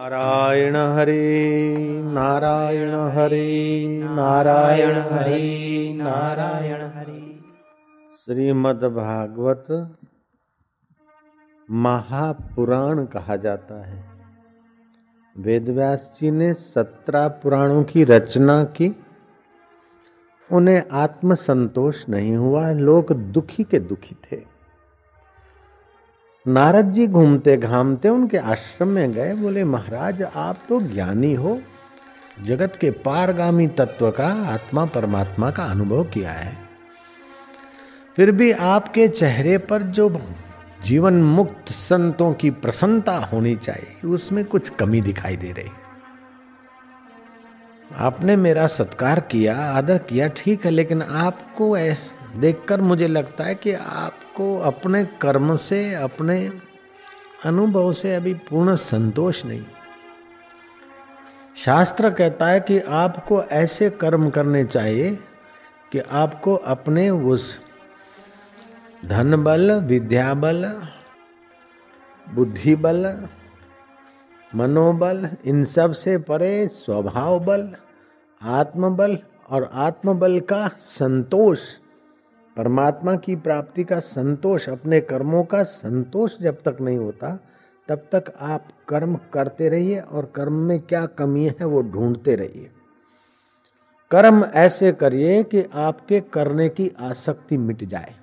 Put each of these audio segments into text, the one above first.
नारायण हरे नारायण हरे नारायण हरे, नारायण हरि। श्रीमद् भागवत महापुराण कहा जाता है। वेदव्यास जी ने सत्रह पुराणों की रचना की। उन्हें आत्मसंतोष नहीं हुआ, लोग दुखी के दुखी थे। नारद जी घूमते घामते उनके आश्रम में गए, बोले, महाराज, आप तो ज्ञानी हो। जगत के पारगामी तत्व का, आत्मा परमात्मा का अनुभव किया है। फिर भी आपके चेहरे पर जो जीवन मुक्त संतों की प्रसन्नता होनी चाहिए, उसमें कुछ कमी दिखाई दे रही। आपने मेरा सत्कार किया, आदर किया, ठीक है, लेकिन आपको देखकर मुझे लगता है कि आपको अपने कर्म से, अपने अनुभव से अभी पूर्ण संतोष नहीं। शास्त्र कहता है कि आपको ऐसे कर्म करने चाहिए कि आपको अपने उस धन बल विद्या बल बुद्धि बल मनोबल, इन सबसे परे स्वभाव बल आत्मबल और आत्मबल का संतोष परमात्मा की प्राप्ति का संतोष, अपने कर्मों का संतोष जब तक नहीं होता, तब तक आप कर्म करते रहिए और कर्म में क्या कमी है वो ढूंढते रहिए। कर्म ऐसे करिए कि आपके करने की आसक्ति मिट जाए।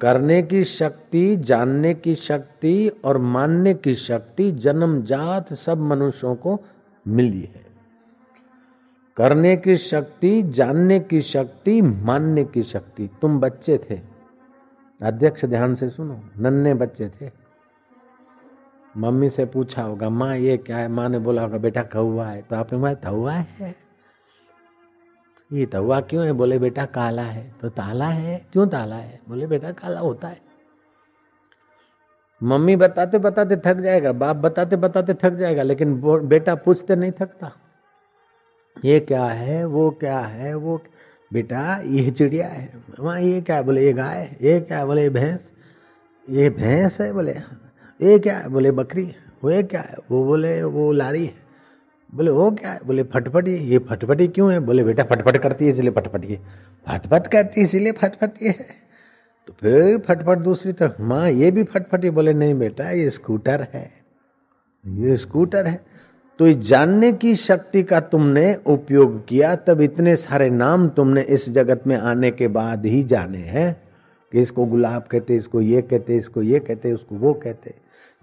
करने की शक्ति, जानने की शक्ति और मानने की शक्ति जन्म जात सब मनुष्यों को मिली है। करने की शक्ति, जानने की शक्ति, मानने की शक्ति। तुम बच्चे थे। अध्यक्ष ध्यान से सुनो। नन्हे बच्चे थे। मम्मी से पूछा होगा, माँ, ये क्या है? माँ ने बोला होगा, बेटा कौआ है। तो आपने बोला कौआ है? ये तवा क्यों है? बोले, बेटा, काला है। तो ताला है? क्यों ताला है? बोले, बेटा, काला होता है। मम्मी बताते बताते थक जाएगा, बाप बताते बताते थक जाएगा, लेकिन बेटा पूछते नहीं थकता। ये क्या है, वो क्या है, वो बेटा, ये चिड़िया है। वहाँ ये क्या बोले, ये गाय ये क्या बोले भैंस। ये भैंस है, बोले ये क्या है, बोले, बकरी वो ये क्या है, वो बोले, वो लाड़ी है। बोले, वो क्या है? बोले, फटफटी ये। फटफटी क्यों है? बोले, बेटा, फटफट करती है, इसलिए फटफटी है फटफट करती है, इसीलिए फटफटी है। तो फिर फटफट दूसरी तरफ़ माँ ये भी फटफटी। बोले, नहीं बेटा, ये स्कूटर है। ये स्कूटर है। तो जानने की शक्ति का तुमने उपयोग किया, तब इतने सारे नाम तुमने इस जगत में आने के बाद ही जाने हैं कि इसको गुलाब कहते, इसको ये कहते, इसको ये कहते उसको वो कहते।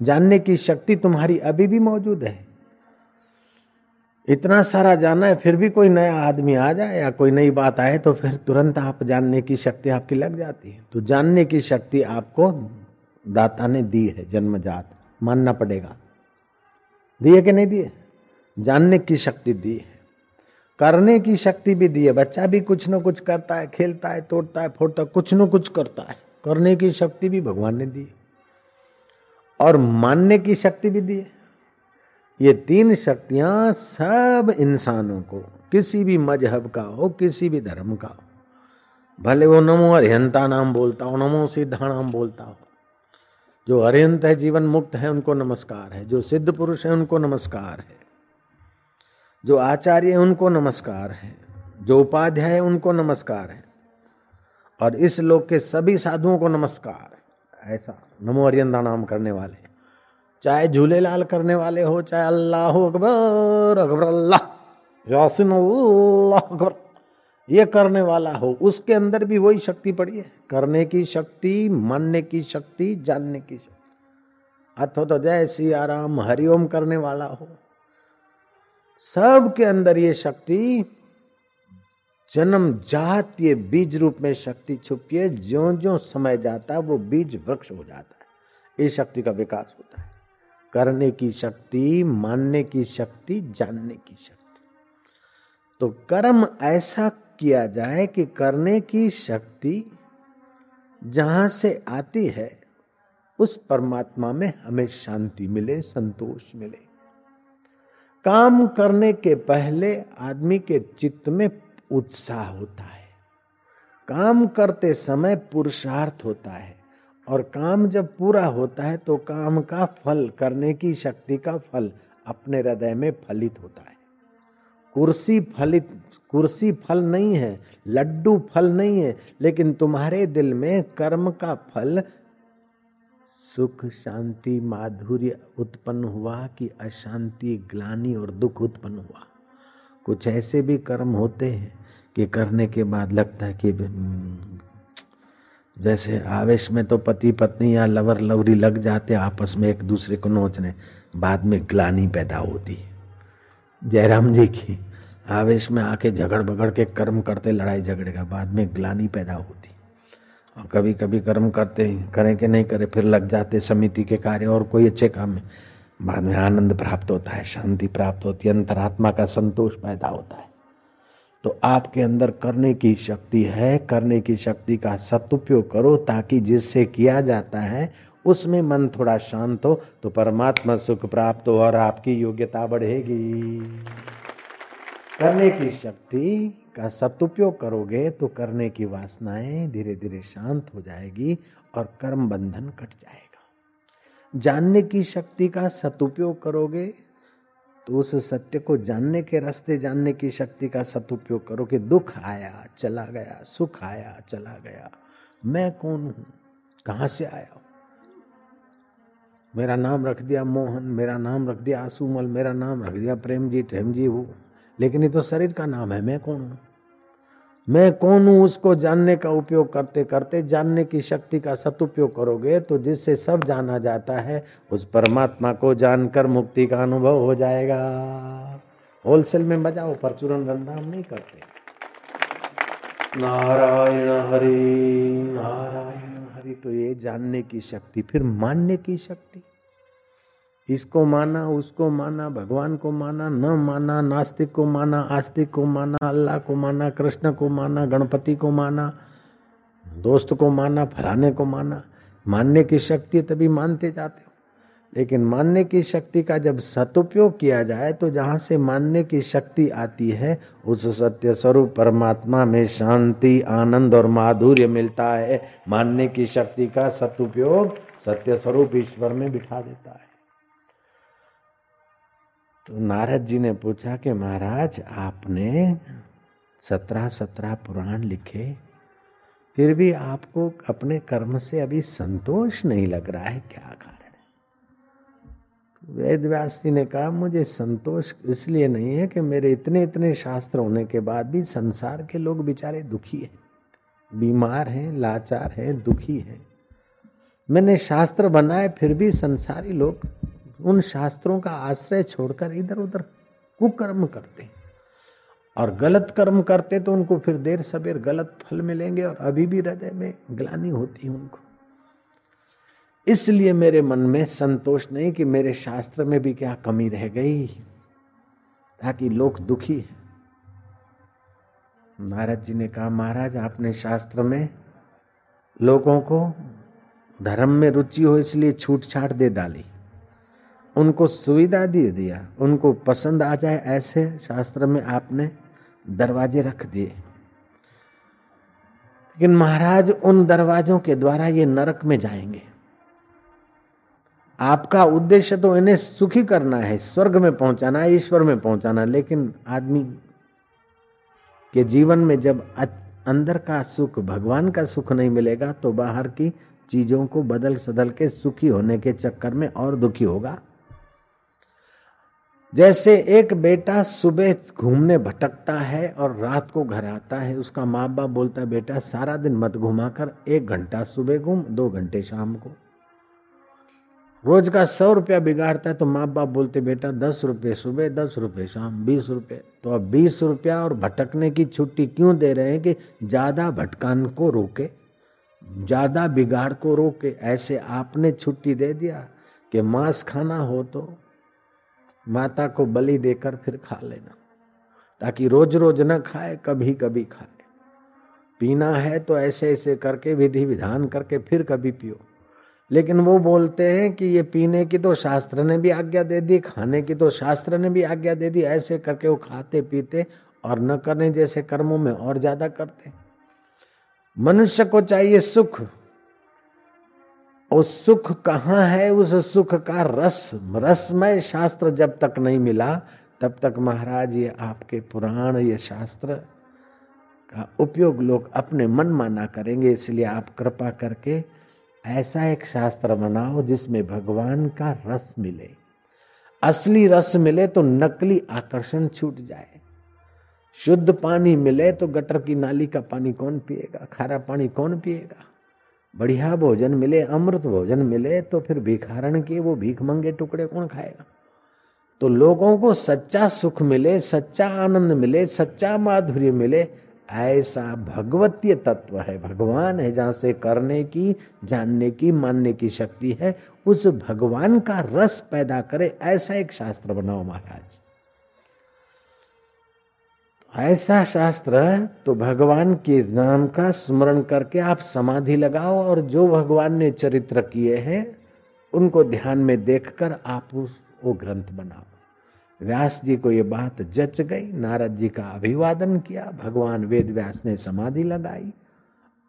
जानने की शक्ति तुम्हारी अभी भी मौजूद है। इतना सारा जाना है, फिर भी कोई नया आदमी आ जाए या कोई नई बात आए तो फिर तुरंत आप जानने की शक्ति आपकी लग जाती है। तो जानने की शक्ति आपको दाता ने दी है, जन्मजात। मानना पड़ेगा। दिए कि नहीं दिए जानने की शक्ति दी है। करने की शक्ति भी दी है। बच्चा भी कुछ न कुछ करता है, खेलता है, तोड़ता है, फोड़ता है, कुछ न कुछ करता है। करने की शक्ति भी भगवान ने दी और मानने की शक्ति भी दी है। ये तीन शक्तियाँ सब इंसानों को, किसी भी मज़हब का हो, किसी भी धर्म का हो, भले वो नमो अरिहंता नाम बोलता हो, नमो सिद्धा नाम बोलता हो, जो अरिहंत है, जीवन मुक्त है, उनको नमस्कार है, जो सिद्ध पुरुष है, उनको नमस्कार है। जो आचार्य है, उनको नमस्कार है, जो उपाध्याय है, उनको नमस्कार है, और इस लोक के सभी साधुओं को नमस्कार ऐसा नमो अरियंदा नाम करने वाले चाहे झूलेलाल करने वाले हो, चाहे अल्लाह अकबर अकबर अल्लाह, यासिन अल्लाह अकबर, ये करने वाला हो, उसके अंदर भी वही शक्ति पड़ी है। करने की शक्ति, मानने की शक्ति, जानने की शक्ति। अथो तो जय श्री आराम हरिओम करने वाला हो। सब के अंदर ये शक्ति, जन्म जात ये बीज रूप में शक्ति छुपी है ज्यो ज्यो समय जाता है वो बीज वृक्ष हो जाता है। इस शक्ति का विकास होता है। करने की शक्ति, मानने की शक्ति, जानने की शक्ति। तो कर्म ऐसा किया जाए कि करने की शक्ति जहाँ से आती है, उस परमात्मा में हमें शांति मिले, संतोष मिले। काम करने के पहले आदमी के चित्त में उत्साह होता है। काम करते समय पुरुषार्थ होता है और काम जब पूरा होता है तो काम का फल, करने की शक्ति का फल अपने हृदय में फलित होता है। कुर्सी फलित, कुर्सी फल नहीं है, लड्डू फल नहीं है, लेकिन तुम्हारे दिल में कर्म का फल सुख शांति माधुर्य उत्पन्न हुआ कि अशांति ग्लानी और दुख उत्पन्न हुआ। कुछ ऐसे भी कर्म होते हैं कि करने के बाद लगता है कि हम्म, जैसे आवेश में तो पति पत्नी या लवर लवरी लग जाते आपस में एक दूसरे को नोचने बाद में ग्लानी पैदा होती जयराम जी की आवेश में आके झगड़ बगड़ के कर्म करते लड़ाई झगड़े का बाद में ग्लानी पैदा होती कभी कभी कर्म करते करें कि नहीं करें, फिर लग जाते समिति के कार्य, और कोई अच्छे काम में। बाद में आनंद प्राप्त होता है, शांति प्राप्त होती है, अंतरात्मा का संतोष पैदा होता है। तो आपके अंदर करने की शक्ति है, करने की शक्ति का सदुपयोग करो, ताकि जिससे किया जाता है, उसमें मन थोड़ा शांत हो तो परमात्मा सुख प्राप्त हो और आपकी योग्यता बढ़ेगी। करने की शक्ति का सदुपयोग करोगे तो करने की वासनाएँ धीरे धीरे शांत हो जाएगी और कर्म बंधन कट जाएगा। जानने की शक्ति का सदुपयोग करोगे तो उस सत्य को जानने के रास्ते जानने की शक्ति का सदुपयोग करो कि दुख आया, चला गया, सुख आया, चला गया। मैं कौन हूँ? कहाँ से आया मेरा नाम रख दिया मोहन, मेरा नाम रख दिया आसूमल मेरा नाम रख दिया प्रेम जी प्रेम जी वो लेकिन ये तो शरीर का नाम है, मैं कौन हूँ? मैं कौन हूँ उसको जानने का उपयोग करते करते जानने की शक्ति का सदुपयोग करोगे तो जिससे सब जाना जाता है, उस परमात्मा को जानकर मुक्ति का अनुभव हो जाएगा। होलसेल में बजाओ, परचूरन धंधा हम नहीं करते। नारायण हरि नारायण हरि तो ये जानने की शक्ति, फिर मानने की शक्ति। इसको माना, उसको माना, भगवान को माना, न माना, नास्तिक को माना, आस्तिक को माना, अल्लाह को माना, कृष्ण को माना, गणपति को माना, दोस्त को माना, फलाने को माना, मानने की शक्ति तभी मानते जाते हो। लेकिन मानने की शक्ति का जब सदुपयोग किया जाए तो जहाँ से मानने की शक्ति आती है, उस सत्य स्वरूप परमात्मा में शांति, आनंद और माधुर्य मिलता है। मानने की शक्ति का सदुपयोग सत्य स्वरूप ईश्वर में बिठा देता है। तो नारद जी ने पूछा कि महाराज, आपने सत्रह सत्रह पुराण लिखे, फिर भी आपको अपने कर्म से अभी संतोष नहीं लग रहा है, क्या कारण है? तो वेद व्यास जी ने कहा, मुझे संतोष इसलिए नहीं है कि मेरे इतने इतने शास्त्र होने के बाद भी संसार के लोग बेचारे दुखी हैं, बीमार हैं, लाचार हैं, दुखी हैं। मैंने शास्त्र बनाए, फिर भी संसारी लोग उन शास्त्रों का आश्रय छोड़कर इधर उधर कुकर्म करते और गलत कर्म करते तो उनको फिर देर सबेर गलत फल मिलेंगे और अभी भी हृदय में ग्लानी होती है उनको। इसलिए मेरे मन में संतोष नहीं कि मेरे शास्त्र में भी क्या कमी रह गई, ताकि लोग दुखी है। नारद जी ने कहा, महाराज, आपने शास्त्र में लोगों को धर्म में रुचि हो, इसलिए छूट छाट दे डाली। उनको सुविधा दे दिया, उनको पसंद आ जाए ऐसे शास्त्र में आपने दरवाजे रख दिए। लेकिन महाराज, उन दरवाजों के द्वारा ये नरक में जाएँगे। आपका उद्देश्य तो इन्हें सुखी करना है, स्वर्ग में पहुंचाना है ईश्वर में पहुंचाना, लेकिन आदमी के जीवन में जब अंदर का सुख, भगवान का सुख नहीं मिलेगा तो बाहर की चीज़ों को बदल सदल के सुखी होने के चक्कर में और दुखी होगा। जैसे एक बेटा सुबह घूमने भटकता है और रात को घर आता है, उसका माँ बाप बोलता है, बेटा, सारा दिन मत घुमाकर एक घंटा सुबह घूम, दो घंटे शाम को। रोज का सौ रुपया बिगाड़ता है तो माँ बाप बोलते, बेटा, दस रुपये सुबह, दस रुपये शाम, बीस रुपये। तो अब बीस रुपया और भटकने की छुट्टी क्यों दे रहे हैं कि ज़्यादा भटकान को रोके, ज़्यादा बिगाड़ को रोके? ऐसे आपने छुट्टी दे दिया कि मांस खाना हो तो माता को बलि देकर फिर खा लेना, ताकि रोज रोज न खाए कभी कभी खाए पीना है तो ऐसे ऐसे करके विधि विधान करके फिर कभी पियो। लेकिन वो बोलते हैं कि ये पीने की तो शास्त्र ने भी आज्ञा दे दी, खाने की तो शास्त्र ने भी आज्ञा दे दी, ऐसे करके वो खाते, पीते और न करने जैसे कर्मों में और ज़्यादा करते। मनुष्य को चाहिए सुख उस सुख कहाँ है उस सुख का रस? रसमय शास्त्र जब तक नहीं मिला, तब तक महाराज ये आपके पुराण, ये शास्त्र का उपयोग लोग अपने मन माना करेंगे, इसलिए आप कृपा करके ऐसा एक शास्त्र बनाओ जिसमें भगवान का रस मिले। असली रस मिले तो नकली आकर्षण छूट जाए। शुद्ध पानी मिले तो गटर की नाली का पानी कौन पिएगा? खारा पानी कौन पिएगा? बढ़िया भोजन मिले, अमृत भोजन मिले तो फिर भिखारण के वो भीख मंगे टुकड़े कौन खाएगा? तो लोगों को सच्चा सुख मिले, सच्चा आनंद मिले, सच्चा माधुर्य मिले, ऐसा भगवतीय तत्व है। भगवान है जहाँ से करने की, जानने की, मानने की शक्ति है, उस भगवान का रस पैदा करे, ऐसा एक शास्त्र बनाओ महाराज। ऐसा शास्त्र तो भगवान के नाम का स्मरण करके आप समाधि लगाओ और जो भगवान ने चरित्र किए हैं, उनको ध्यान में देखकर आप वो ग्रंथ बनाओ। व्यास जी को ये बात जच गई, नारद जी का अभिवादन किया, भगवान वेद व्यास ने समाधि लगाई।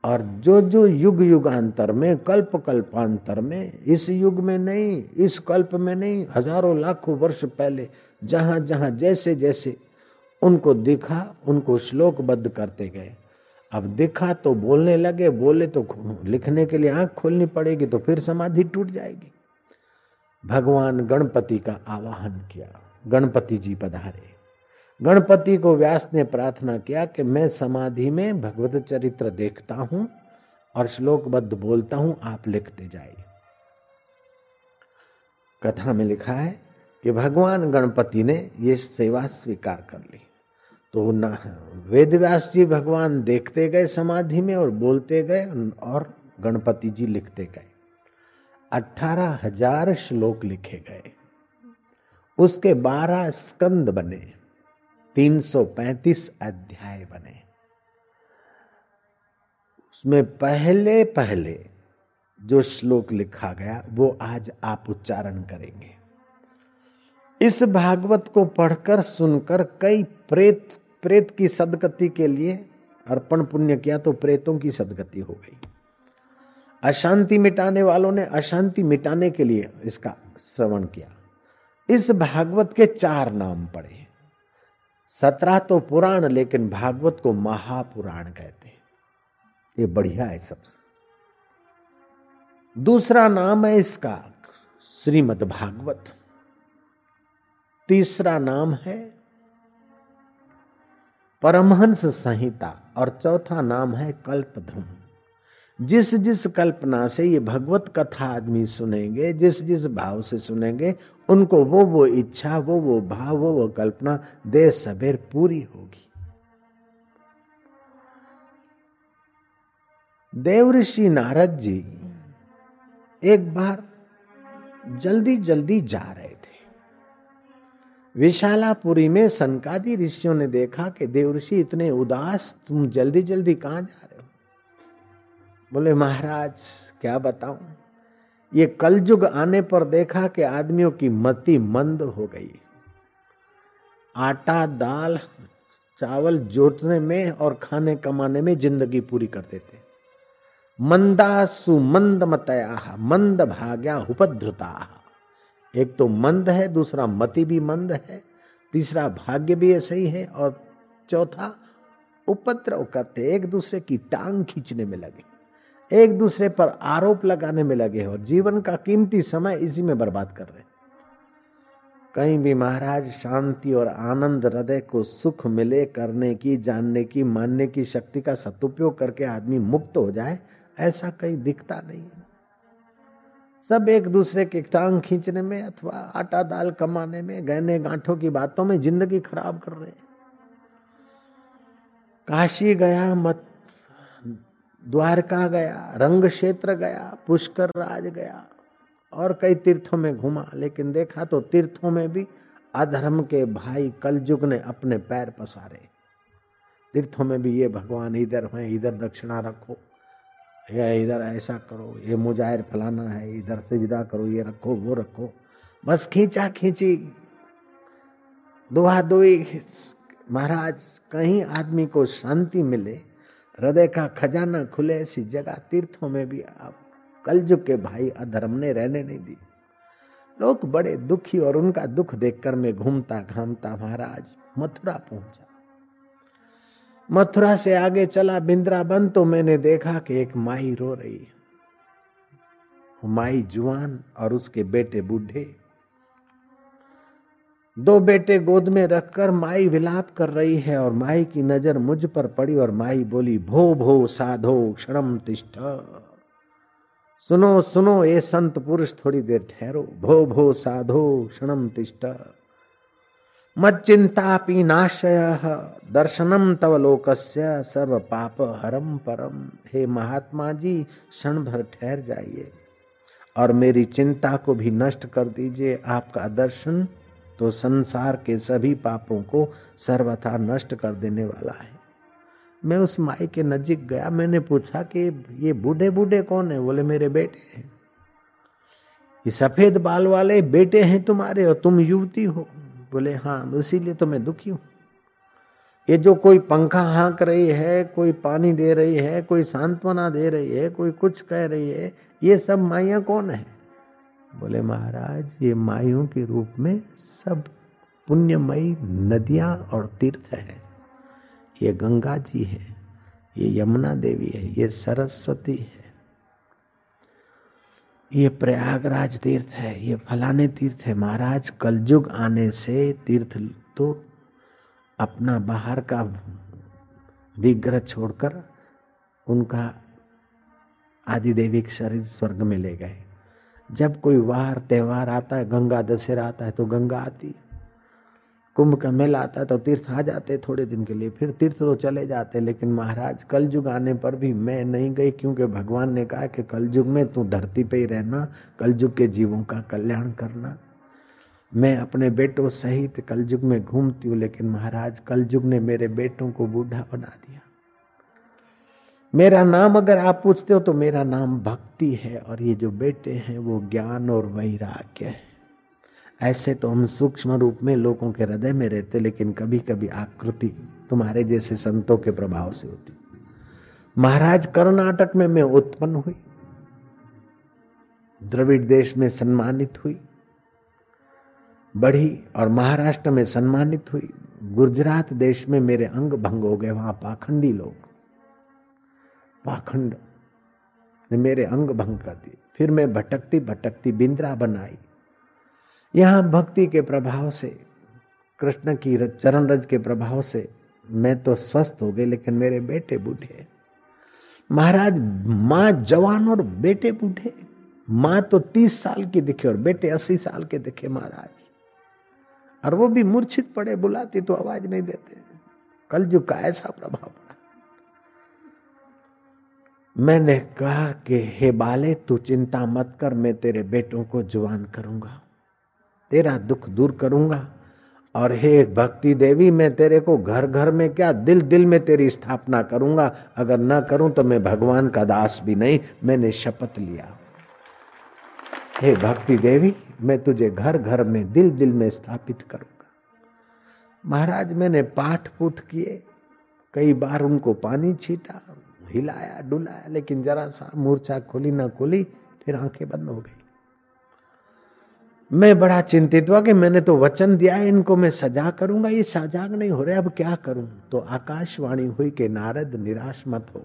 और जो जो युग युगांतर में, कल्प कल्पांतर में, इस युग में नहीं, इस कल्प में नहीं, हज़ारों लाखों वर्ष पहले जहाँ जहाँ जैसे जैसे उनको दिखा, उनको श्लोकबद्ध करते गए। अब दिखा तो बोलने लगे, बोले तो लिखने के लिए आँख खोलनी पड़ेगी तो फिर समाधि टूट जाएगी। भगवान गणपति का आवाहन किया, गणपति जी पधारे। गणपति को व्यास ने प्रार्थना किया कि मैं समाधि में भगवत चरित्र देखता हूँ और श्लोकबद्ध बोलता हूँ, आप लिखते जाइए। कथा में लिखा है कि भगवान गणपति ने ये सेवा स्वीकार कर ली। तो न वेद व्यास जी भगवान देखते गए समाधि में और बोलते गए और गणपति जी लिखते गए। अठारह हज़ार श्लोक लिखे गए। उसके बारह स्कंद बने। तीन सौ पैंतीस अध्याय बने। उसमें पहले पहले जो श्लोक लिखा गया, वो आज आप उच्चारण करेंगे। इस भागवत को पढ़कर सुनकर कई प्रेत प्रेत की सदगति के लिए अर्पण पुण्य किया तो प्रेतों की सदगति हो गई। अशांति मिटाने वालों ने अशांति मिटाने के लिए इसका श्रवण किया। इस भागवत के चार नाम पड़े सत्रह तो पुराण, लेकिन भागवत को महापुराण कहते हैं। ये बढ़िया है सबसे दूसरा नाम है इसका श्रीमद भागवत तीसरा नाम है परमहंस संहिता और चौथा नाम है कल्पध्रुम जिस जिस कल्पना से ये भगवत कथा आदमी सुनेंगे, जिस जिस भाव से सुनेंगे, उनको वो वो इच्छा, वो वो भाव, वो वो कल्पना देर सबेर पूरी होगी। देव ऋषि नारद जी एक बार जल्दी जल्दी जा रहे विशालापुरी में सनकादि ऋषियों ने देखा कि देवऋषि इतने उदास, तुम जल्दी जल्दी कहाँ जा रहे हो? बोले, महाराज, क्या बताऊँ? ये कलयुग आने पर देखा कि आदमियों की मति मंद हो गई। आटा, दाल, चावल जोतने में और खाने कमाने में ज़िंदगी पूरी करते थे मंदा सुमंद मतया मंद भाग्या उपद्रुता एक तो मंद है, दूसरा मति भी मंद है, तीसरा भाग्य भी ऐसे ही है, और चौथा उपद्रव करते एक दूसरे की टांग खींचने में लगे, एक दूसरे पर आरोप लगाने में लगे और जीवन का कीमती समय इसी में बर्बाद कर रहे कहीं भी महाराज, शांति और आनंद हृदय को सुख मिले, करने की, जानने की, मानने की शक्ति का सदुपयोग करके आदमी मुक्त हो जाए, ऐसा कहीं दिखता नहीं है। सब एक दूसरे के टांग खींचने में अथवा आटा दाल कमाने में, गहने गांठों की बातों में ज़िंदगी खराब कर रहे काशी गया मत, द्वारका गया, रंग क्षेत्र गया, पुष्कर राज गया और कई तीर्थों में घुमा, लेकिन देखा तो तीर्थों में भी अधर्म के भाई कलयुग ने अपने पैर पसारे। तीर्थों में भी ये भगवान इधर है, इधर दक्षिणा रखो। या इधर ऐसा करो, ये मुजाहिर फलाना है, इधर से जिदा करो, ये रखो, वो रखो। बस खींचा खींची दुआ दुई महाराज, कहीं आदमी को शांति मिले, हृदय का खजाना खुले, ऐसी जगह तीर्थों में भी आप कलयुग के भाई अधर्म ने रहने नहीं दी। लोग बड़े दुखी और उनका दुख देखकर मैं घूमता घामता महाराज, मथुरा पहुँचा। मथुरा से आगे चला बिंद्राबन तो मैंने देखा कि एक माई रो रही है। माई जुआन और उसके बेटे बूढ़े। दो बेटे गोद में रखकर माई विलाप कर रही है और माई की नज़र मुझ पर पड़ी और माई बोली, भो भो, साधो, क्षणम तिष्ठ। सुनो सुनो, ये संत पुरुष थोड़ी देर ठहरो। भो भो, साधो, क्षणम तिष्ठ। मच्चिंतापि नाशय दर्शनम तव लोकस्य सर्व पाप हरम परम हे महात्मा जी क्षण भर ठहर जाइए। और मेरी चिंता को भी नष्ट कर दीजिए। आपका दर्शन तो संसार के सभी पापों को सर्वथा नष्ट कर देने वाला है। मैं उस माई के नजीक गया। मैंने पूछा कि ये बूढ़े बूढ़े कौन है? बोले, मेरे बेटे हैं। ये सफ़ेद बाल वाले बेटे हैं तुम्हारे और तुम युवती हो। बोले हाँ इसीलिए तो मैं दुखी हूँ। ये जो कोई पंखा हाँक रही है, कोई पानी दे रही है, कोई सांत्वना दे रही है, कोई कुछ कह रही है, ये सब माइया कौन है? बोले, महाराज, ये माइयों के रूप में सब पुण्यमयी नदियाँ और तीर्थ है। ये गंगा जी है, ये यमुना देवी है, ये सरस्वती है ये प्रयागराज तीर्थ है, ये फलाने तीर्थ है। महाराज, कलयुग आने से तीर्थ तो अपना बाहर का विग्रह छोड़कर उनका आदि देविक शरीर स्वर्ग में ले गए। जब कोई वार, त्यौहार आता है, गंगा दशहरा आता है तो गंगा आती कुंभ का मेला आता तो तीर्थ आ जाते थोड़े दिन के लिए, फिर तीर्थ तो चले जाते लेकिन महाराज कल युग आने पर भी मैं नहीं गई क्योंकि भगवान ने कहा कि कल युग में तू धरती पे ही रहना कल युग के जीवों का कल्याण करना। मैं अपने बेटों सहित कल युग में घूमती हूँ, लेकिन महाराज कल युग ने मेरे बेटों को बूढ़ा बना दिया। मेरा नाम अगर आप पूछते हो तो मेरा नाम भक्ति है, और ये जो बेटे हैं वो ज्ञान और वैराग्य है। ऐसे तो हम सूक्ष्म रूप में लोगों के हृदय में रहते, लेकिन कभी कभी आकृति तुम्हारे जैसे संतों के प्रभाव से होती। महाराज कर्नाटक में मैं उत्पन्न हुई। द्रविड़ देश में सम्मानित हुई। बढ़ी और महाराष्ट्र में सम्मानित हुई। गुजरात देश में मेरे अंग भंग हो गए, वहाँ पाखंडी लोग। पाखंड ने मेरे अंग भंग कर दिए। फिर मैं भटकती भटकती बिंद्रा बनाई। यहाँ भक्ति के प्रभाव से, कृष्ण की चरण रज के प्रभाव से मैं तो स्वस्थ हो गई, लेकिन मेरे बेटे बूढ़े महाराज, माँ जवान और बेटे बूढ़े माँ तो तीस साल की दिखे और बेटे अस्सी साल के दिखे महाराज। और वो भी मूर्छित पड़े, बुलाती तो आवाज़ नहीं देते। कल जो का ऐसा प्रभाव पड़ा। मैंने कहा कि, हे बाले, तू चिंता मत कर, मैं तेरे बेटों को जवान करूँगा। तेरा दुख दूर करूँगा। और हे भक्ति देवी, मैं तेरे को घर घर में क्या दिल दिल में तेरी स्थापना करूँगा? अगर ना करूँ तो मैं भगवान का दास भी नहीं, मैंने शपथ लिया। हे भक्ति देवी, मैं तुझे घर घर में दिल दिल में स्थापित करूँगा। महाराज, मैंने पाठ पुठ किए, कई बार उनको पानी छीटा हिलाया डुलाया लेकिन जरा सा मूर्छा खोली ना खोली, फिर आँखें बंद हो गई। मैं बड़ा चिंतित हुआ कि मैंने तो वचन दिया है, इनको मैं सजा करूँगा। ये सजाग नहीं हो रहे, अब क्या करूँ? तो आकाशवाणी हुई कि नारद, निराश मत हो।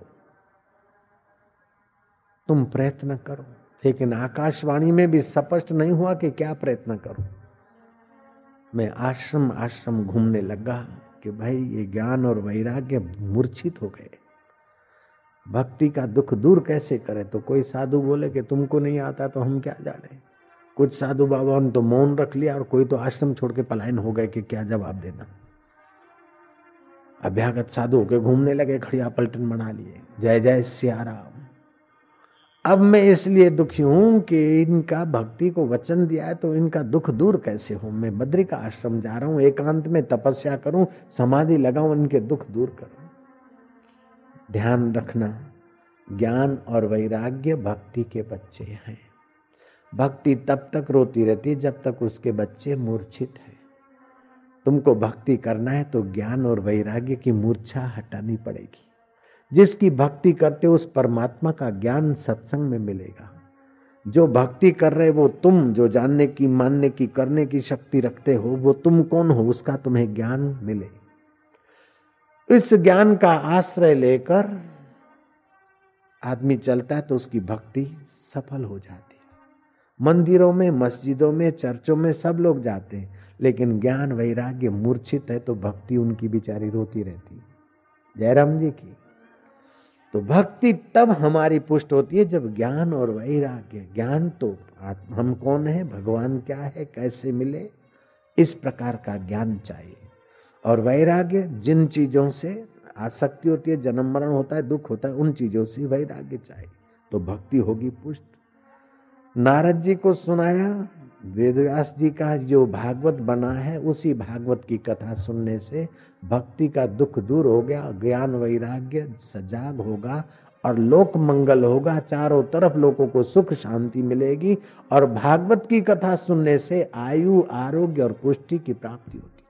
तुम प्रयत्न करो। लेकिन आकाशवाणी में भी स्पष्ट नहीं हुआ कि क्या प्रयत्न करूँ। मैं आश्रम आश्रम घूमने लगा कि भाई, ये ज्ञान और वैराग्य मूर्छित हो गए। भक्ति का दुख दूर कैसे करे? तो कोई साधु बोले कि तुमको नहीं आता तो हम क्या जाने? कुछ साधु बाबा ने तो मौन रख लिया और कोई तो आश्रम छोड़ के पलायन हो गए कि क्या जवाब देना। अभ्यागत साधु होके घूमने लगे खड़िया पलटन बना लिए। जय जय सियाराम। अब मैं इसलिए दुखी हूँ कि इनका भक्ति को वचन दिया है तो इनका दुख दूर कैसे हो? मैं बद्री का आश्रम जा रहा हूँ, एकांत में तपस्या करूँ, समाधि लगाऊँ, इनके दुख दूर करूँ। ध्यान रखना, ज्ञान और वैराग्य भक्ति के बच्चे हैं। भक्ति तब तक रोती रहती है जब तक उसके बच्चे मूर्छित है। तुमको भक्ति करना है तो ज्ञान और वैराग्य की मूर्छा हटानी पड़ेगी। जिसकी भक्ति करते उस परमात्मा का ज्ञान सत्संग में मिलेगा। जो भक्ति कर रहे वो तुम, जो जानने की, मानने की, करने की शक्ति रखते हो, वो तुम कौन हो? उसका तुम्हें ज्ञान मिले। इस ज्ञान का आश्रय लेकर आदमी चलता है तो उसकी भक्ति सफल हो जाती मंदिरों में, मस्जिदों में, चर्चों में सब लोग जाते हैं, लेकिन ज्ञान वैराग्य मूर्छित है तो भक्ति उनकी बिचारी रोती रहती जयराम जी की। तो भक्ति तब हमारी पुष्ट होती है, जब ज्ञान और वैराग्य, ज्ञान तो हम कौन है, भगवान क्या है, कैसे मिले, इस प्रकार का ज्ञान चाहिए। और वैराग्य जिन चीज़ों से आसक्ति होती है, जन्म मरण होता है, दुख होता है, उन चीज़ों से वैराग्य चाहिए। तो भक्ति होगी पुष्ट। नारद जी को सुनाया, वेदव्यास जी का जो भागवत बना है, उसी भागवत की कथा सुनने से भक्ति का दुख दूर हो गया, ज्ञान वैराग्य सजाग होगा और लोक मंगल होगा, चारों तरफ़ लोगों को सुख शांति मिलेगी और भागवत की कथा सुनने से आयु, आरोग्य और पुष्टि की प्राप्ति होती।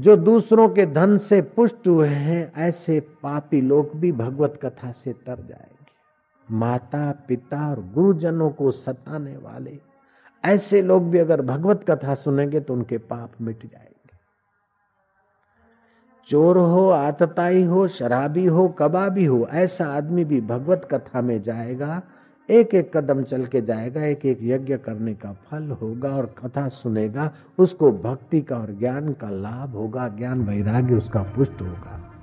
जो दूसरों के धन से पुष्ट हुए हैं, ऐसे पापी लोग भी भगवत कथा से तर जाएँगे। माता, पिता और गुरुजनों को सताने वाले, ऐसे लोग भी अगर भगवत कथा सुनेंगे तो उनके पाप मिट जाएँगे। चोर हो, आतताई हो, शराबी हो, कबाबी हो, ऐसा आदमी भी भगवत कथा में जाएगा एक एक कदम चल के जाएगा एक एक यज्ञ करने का फल होगा और कथा सुनेगा, उसको भक्ति का और ज्ञान का लाभ होगा, ज्ञान वैराग्य उसका पुष्ट होगा।